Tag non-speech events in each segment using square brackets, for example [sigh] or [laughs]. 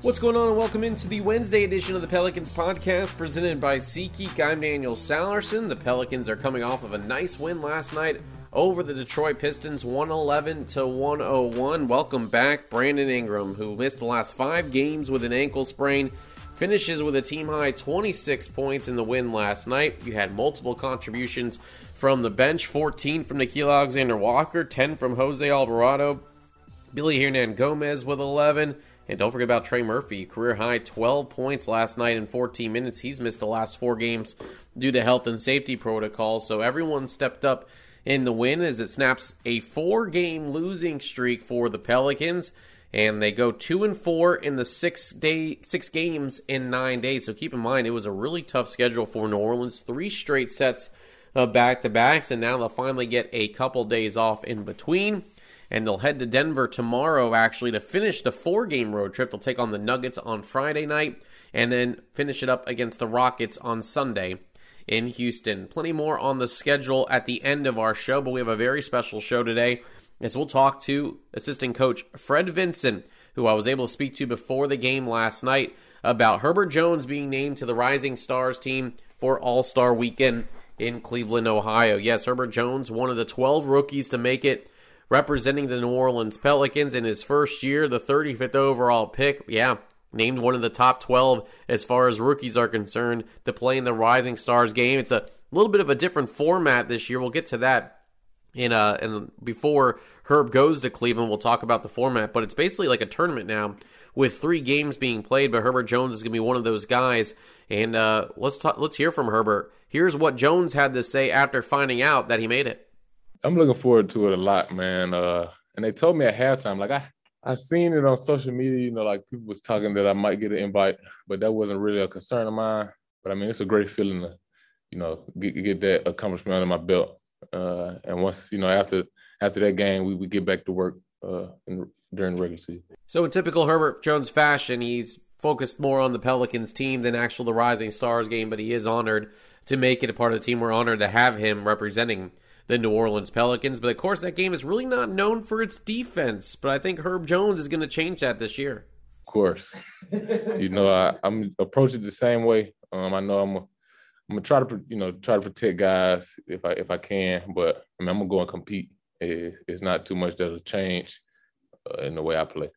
What's going on, and welcome into the Wednesday edition of the Pelicans podcast presented by SeatGeek. I'm Daniel Sallerson. The Pelicans are coming off of a nice win last night over the Detroit Pistons, 111 to 101. Welcome back, Brandon Ingram, who missed the last five games with an ankle sprain. Finishes with a team high 26 points in the win last night. You had multiple contributions from the bench 14 from Nickeil Alexander Walker, 10 from Jose Alvarado, Willy Hernangomez with 11. And don't forget about Trey Murphy, career high 12 points last night in 14 minutes. He's missed the last four games due to health and safety protocols. So everyone stepped up in the win as it snaps a four game losing streak for the Pelicans. And they go two and four in the six day six games in nine days. So keep in mind it was a really tough schedule for New Orleans. Three straight sets of back to backs, and now they'll finally get a couple days off in between and they'll head to Denver tomorrow actually to finish the four game road trip. They'll take on the Nuggets on Friday night and then finish it up against the Rockets on Sunday in Houston. Plenty more on the schedule at the end of our show, but we have a very special show today as we'll talk to assistant coach Fred Vinson, who I was able to speak to before the game last night about Herbert Jones being named to the Rising Stars team for All Star Weekend in Cleveland, Ohio. Yes, Herbert Jones, one of the 12 rookies to make it representing the New Orleans Pelicans in his first year, the 35th overall pick. Yeah, named one of the top 12 as far as rookies are concerned to play in the Rising Stars game. It's a little bit of a different format this year. We'll get to that in uh and before Herb goes to Cleveland, we'll talk about the format, but it's basically like a tournament now with three games being played, but Herbert Jones is going to be one of those guys. And uh, let's talk, let's hear from Herbert. Here's what Jones had to say after finding out that he made it. I'm looking forward to it a lot, man. Uh, and they told me at halftime, like I, I seen it on social media, you know, like people was talking that I might get an invite, but that wasn't really a concern of mine. But I mean, it's a great feeling to, you know, get, get that accomplishment under my belt. Uh, and once, you know, after after that game, we, we get back to work uh, in, during regular season. So in typical Herbert Jones fashion, he's focused more on the Pelicans team than actual the Rising Stars game, but he is honored to make it a part of the team. We're honored to have him representing the New Orleans Pelicans. But of course, that game is really not known for its defense. But I think Herb Jones is going to change that this year. Of course, you know I, am approaching the same way. Um, I know I'm. A, I'm gonna try to, you know, try to protect guys if I if I can, but I mean, I'm gonna go and compete. It, it's not too much that'll change uh, in the way I play.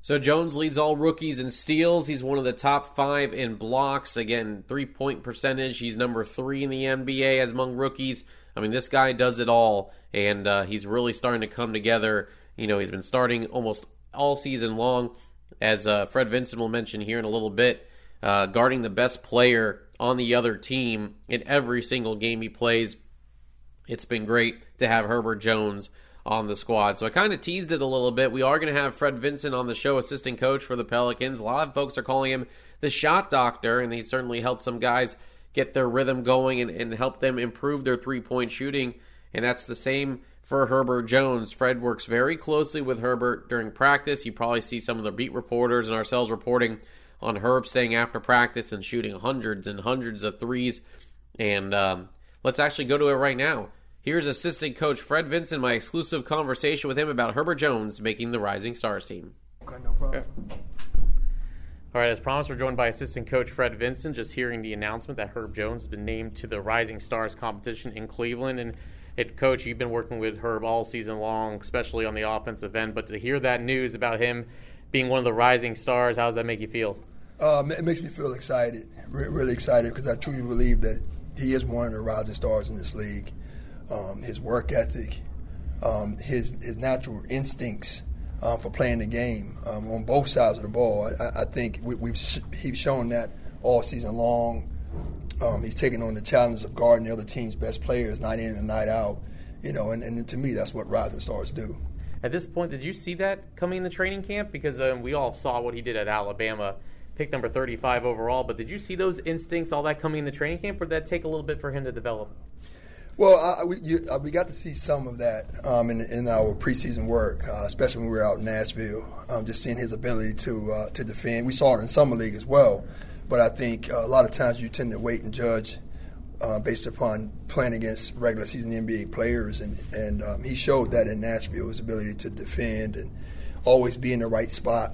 So Jones leads all rookies in steals. He's one of the top five in blocks. Again, three point percentage. He's number three in the NBA as among rookies. I mean, this guy does it all, and uh, he's really starting to come together. You know, he's been starting almost all season long, as uh, Fred Vinson will mention here in a little bit, uh, guarding the best player on the other team in every single game he plays. It's been great to have Herbert Jones on the squad. So I kind of teased it a little bit. We are going to have Fred Vinson on the show, assistant coach for the Pelicans. A lot of folks are calling him the shot doctor, and he certainly helped some guys get their rhythm going and, and help them improve their three point shooting. And that's the same for Herbert Jones. Fred works very closely with Herbert during practice. You probably see some of the beat reporters and ourselves reporting on Herb staying after practice and shooting hundreds and hundreds of threes. And um, let's actually go to it right now. Here's assistant coach Fred Vinson, my exclusive conversation with him about Herbert Jones making the Rising Stars team. Okay, no problem. Okay. All right, as promised, we're joined by assistant coach Fred Vinson. Just hearing the announcement that Herb Jones has been named to the Rising Stars competition in Cleveland. And, it, coach, you've been working with Herb all season long, especially on the offensive end. But to hear that news about him being one of the Rising Stars, how does that make you feel? Uh, it makes me feel excited, re- really excited, because I truly believe that he is one of the rising stars in this league. Um, his work ethic, um, his his natural instincts um, for playing the game um, on both sides of the ball. I, I think we, have sh- he's shown that all season long. Um, he's taking on the challenge of guarding the other team's best players night in and night out. You know, and, and to me, that's what rising stars do. At this point, did you see that coming in the training camp? Because um, we all saw what he did at Alabama, pick number 35 overall. But did you see those instincts, all that coming in the training camp, or did that take a little bit for him to develop? Well, I, we, you, uh, we got to see some of that um, in, in, our preseason work, uh, especially when we were out in Nashville. Um, just seeing his ability to uh, to defend. We saw it in summer league as well, but I think uh, a lot of times you tend to wait and judge uh, based upon playing against regular season NBA players, and and um, he showed that in Nashville his ability to defend and always be in the right spot,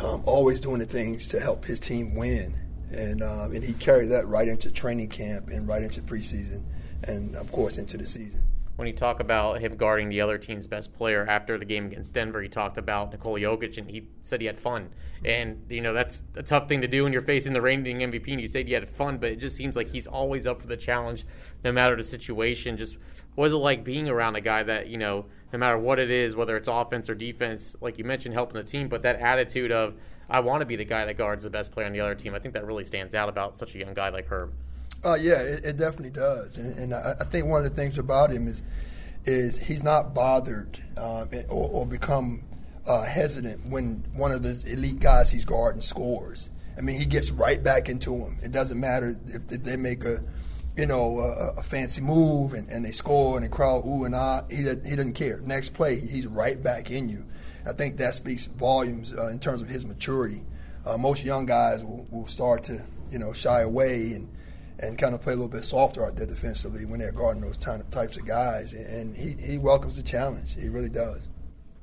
um, always doing the things to help his team win, and um, and he carried that right into training camp and right into preseason and of course into the season. When you talk about him guarding the other team's best player after the game against Denver, he talked about Nikola Jokic and he said he had fun. And, you know, that's a tough thing to do when you're facing the reigning MVP and you said you had fun, but it just seems like he's always up for the challenge no matter the situation. Just what was it like being around a guy that, you know, no matter what it is, whether it's offense or defense, like you mentioned, helping the team, but that attitude of, I want to be the guy that guards the best player on the other team, I think that really stands out about such a young guy like Herb. Uh, yeah, it, it, definitely does, and, and I, I, think one of the things about him is is he's not bothered um, or, or, become uh, hesitant when one of those elite guys he's guarding scores. I mean, he gets right back into him. It doesn't matter if, if they make a you know a, a, fancy move and, and they score and they crowd ooh and ah. He he doesn't care. Next play, he's right back in you. I think that speaks volumes uh, in terms of his maturity. Uh, most young guys will, will start to you know shy away and and kind of play a little bit softer out there defensively when they're guarding those types of guys. And he, he welcomes the challenge. He really does.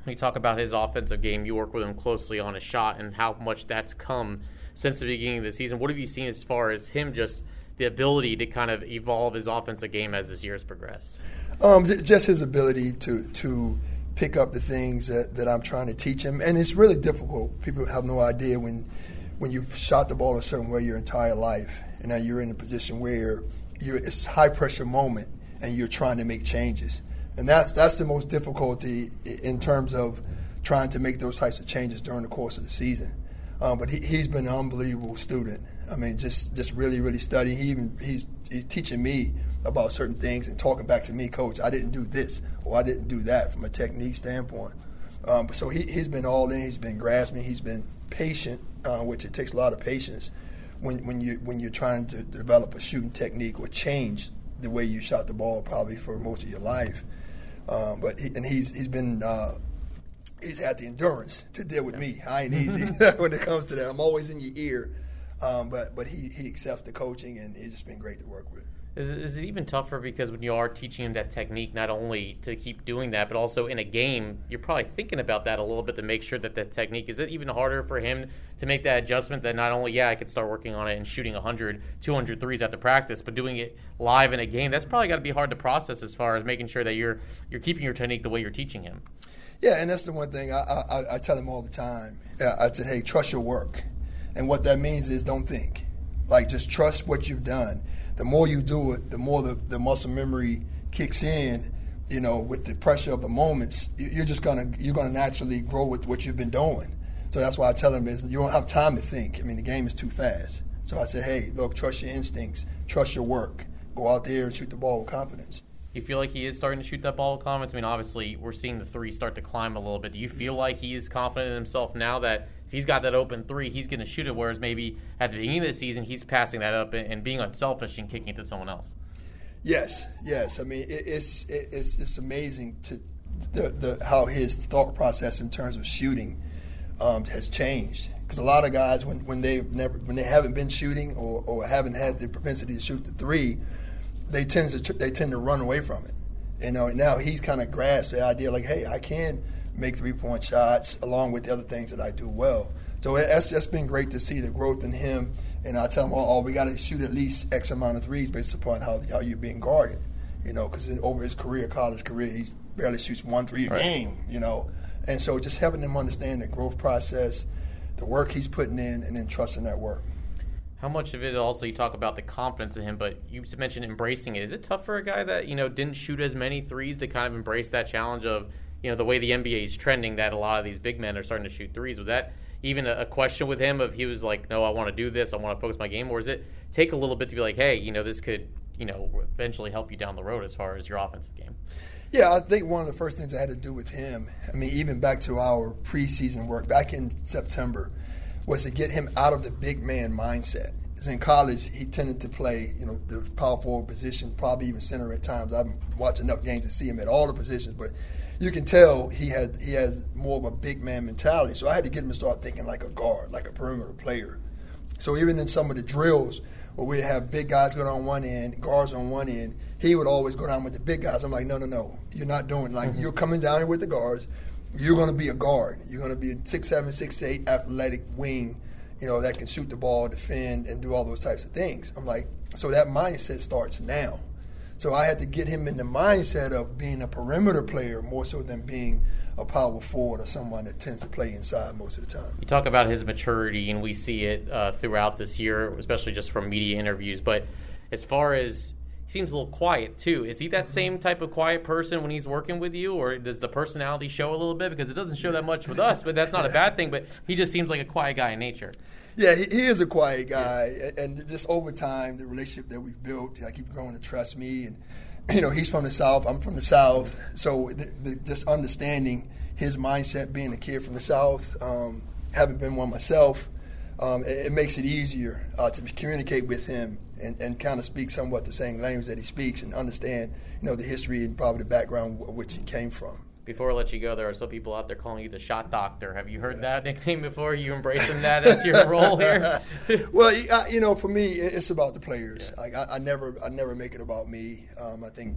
When you talk about his offensive game, you work with him closely on his shot and how much that's come since the beginning of the season. What have you seen as far as him just the ability to kind of evolve his offensive game as this year has progressed? Um, just his ability to to pick up the things that, that I'm trying to teach him, and it's really difficult. People have no idea when when you've shot the ball a certain way your entire life, and now you're in a position where you're it's a high pressure moment and you're trying to make changes. And that's that's the most difficulty in terms of trying to make those types of changes during the course of the season. Um, but he, he's been an unbelievable student. I mean, just just really really studying. He even he's he's teaching me about certain things and talking back to me, coach. I didn't do this or I didn't do that from a technique standpoint. Um, so he, he's been all in. He's been grasping. He's been patient, uh, which it takes a lot of patience when, when you when you're trying to develop a shooting technique or change the way you shot the ball probably for most of your life. Um, but he, and he's he's been uh, he's had the endurance to deal with me. I ain't easy [laughs] [laughs] when it comes to that. I'm always in your ear, um, but but he he accepts the coaching and it's just been great to work with. Is, is it even tougher because when you are teaching him that technique, not only to keep doing that, but also in a game, you're probably thinking about that a little bit to make sure that that technique is it even harder for him to make that adjustment that not only, yeah, I could start working on it and shooting 100, 200 threes after practice, but doing it live in a game, that's probably got to be hard to process as far as making sure that you're you're keeping your technique the way you're teaching him. Yeah, and that's the one thing I, I, I tell him all the time. I said, hey, trust your work. And what that means is don't think. Like, just trust what you've done the more you do it, the more the, the muscle memory kicks in. You know, with the pressure of the moments, you're just gonna you're gonna naturally grow with what you've been doing. So that's why I tell them is you don't have time to think. I mean, the game is too fast. So I say, hey, look, trust your instincts, trust your work, go out there and shoot the ball with confidence. You feel like he is starting to shoot that ball with confidence? I mean, obviously, we're seeing the three start to climb a little bit. Do you feel like he is confident in himself now that he's got that open three, he's going to shoot it. Whereas maybe at the beginning of the season, he's passing that up and, being unselfish and kicking it to someone else. Yes, yes. I mean, it's it's it's amazing to the, the how his thought process in terms of shooting um, has changed. Because a lot of guys, when when they never when they haven't been shooting or, or haven't had the propensity to shoot the three, they tend to they tend to run away from it. You know, now he's kind of grasped the idea like, hey, I can make three point shots along with the other things that I do well. So it's just been great to see the growth in him. And I tell him, oh, oh we got to shoot at least X amount of threes based upon how, how you're being guarded. You know, because over his career, college career, he barely shoots one three a right. game, you know. And so just helping him understand the growth process, the work he's putting in, and then trusting that work. How much of it also you talk about the confidence in him, but you mentioned embracing it. Is it tough for a guy that you know didn't shoot as many threes to kind of embrace that challenge of you know the way the NBA is trending that a lot of these big men are starting to shoot threes. Was that even a, question with him of he was like, no, I want to do this, I want to focus my game, or is it take a little bit to be like, hey, you know, this could you know, eventually help you down the road as far as your offensive game. Yeah, I think one of the first things I had to do with him, I mean, even back to our preseason work back in September, was to get him out of the big man mindset. In college, he tended to play, you know, the power forward position, probably even center at times. I've watched enough games to see him at all the positions, but you can tell he had he has more of a big man mentality. So I had to get him to start thinking like a guard, like a perimeter player. So even in some of the drills where we have big guys going on one end, guards on one end, he would always go down with the big guys. I'm like, no, no, no, you're not doing like mm-hmm. you're coming down here with the guards. You're going to be a guard. You're going to be a six seven, six eight athletic wing, you know, that can shoot the ball, defend, and do all those types of things. I'm like, so that mindset starts now. So I had to get him in the mindset of being a perimeter player more so than being a power forward or someone that tends to play inside most of the time. You talk about his maturity, and we see it uh, throughout this year, especially just from media interviews. But as far as he seems a little quiet too. Is he that same type of quiet person when he's working with you, or does the personality show a little bit? Because it doesn't show that much with us, but that's not a bad thing. But he just seems like a quiet guy in nature. Yeah, he, he is a quiet guy, yeah. and just over time, the relationship that we've built, I keep growing to trust me, and you know, he's from the south, I'm from the south, so the, the, just understanding his mindset, being a kid from the south, um, having been one myself, um, it, it, makes it easier uh, to communicate with him and, and kind of speak somewhat the same language that he speaks and understand, you know, the history and probably the background of which he came from before I let you go, there are some people out there calling you the shot doctor. Have you heard that [laughs] nickname before? You embracing that as your [laughs] role here? [laughs] well, you know, for me, it's about the players. Yeah. I, I, never, I never make it about me. Um, I think,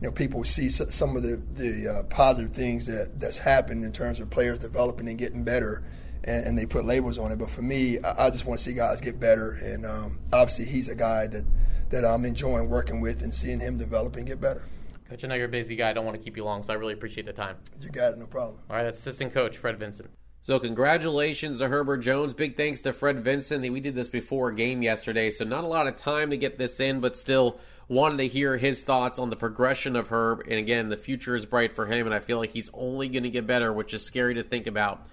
you know, people see some of the the uh, positive things that that's happened in terms of players developing and getting better. And, and they put labels on it, but for me, I, I just want to see guys get better. And um, obviously, he's a guy that, that I'm enjoying working with and seeing him develop and get better. Coach, I know you're a busy guy. I don't want to keep you long, so I really appreciate the time. You got it, no problem. All right, that's assistant coach Fred Vinson. So congratulations to Herbert Jones. Big thanks to Fred Vinson. We did this before a game yesterday, so not a lot of time to get this in, but still wanted to hear his thoughts on the progression of Herb. And again, the future is bright for him, and I feel like he's only going to get better, which is scary to think about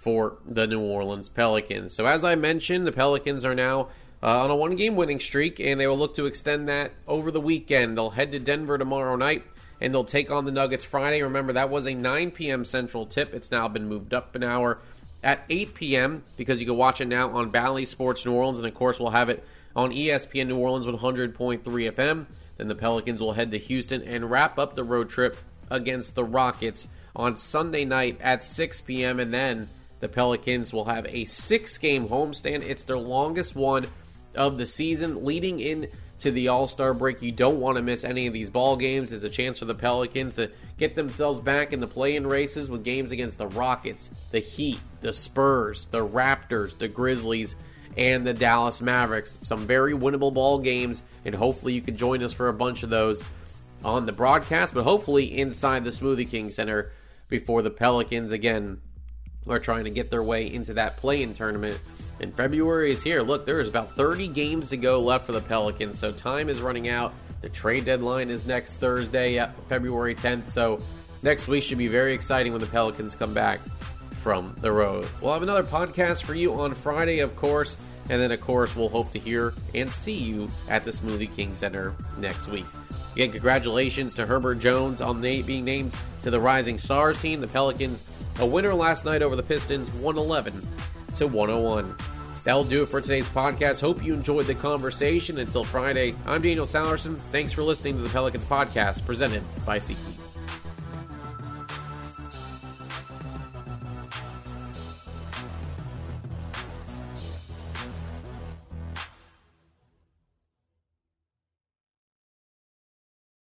for the New Orleans Pelicans. So as I mentioned, the Pelicans are now uh, on a one game winning streak, and they will look to extend that over the weekend. They'll head to Denver tomorrow night, and they'll take on the Nuggets Friday. Remember, that was a 9 p.m. Central tip. It's now been moved up an hour at 8 p.m. because you can watch it now on Bally Sports New Orleans, and of course, we'll have it on ESPN New Orleans 100.3 FM. Then the Pelicans will head to Houston and wrap up the road trip against the Rockets on Sunday night at 6 p.m. And then the Pelicans will have a six game homestand. It's their longest one of the season leading in to the All Star break. You don't want to miss any of these ball games. It's a chance for the Pelicans to get themselves back in the play in races with games against the Rockets, the Heat, the Spurs, the Raptors, the Grizzlies, and the Dallas Mavericks. Some very winnable ball games, and hopefully you can join us for a bunch of those on the broadcast, but hopefully inside the Smoothie King Center before the Pelicans again are trying to get their way into that play in tournament and February is here. Look, there is about 30 games to go left for the Pelicans, so time is running out. The trade deadline is next Thursday, February 10th, so next week should be very exciting when the Pelicans come back from the road. We'll have another podcast for you on Friday, of course, and then, of course, we'll hope to hear and see you at the Smoothie King Center next week. Again, congratulations to Herbert Jones on being named to the Rising Stars team. The Pelicans, a winner last night over the Pistons, 111 to 101. That'll do it for today's podcast. Hope you enjoyed the conversation. Until Friday, I'm Daniel Sallerson. Thanks for listening to the Pelicans podcast presented by SeatGeek.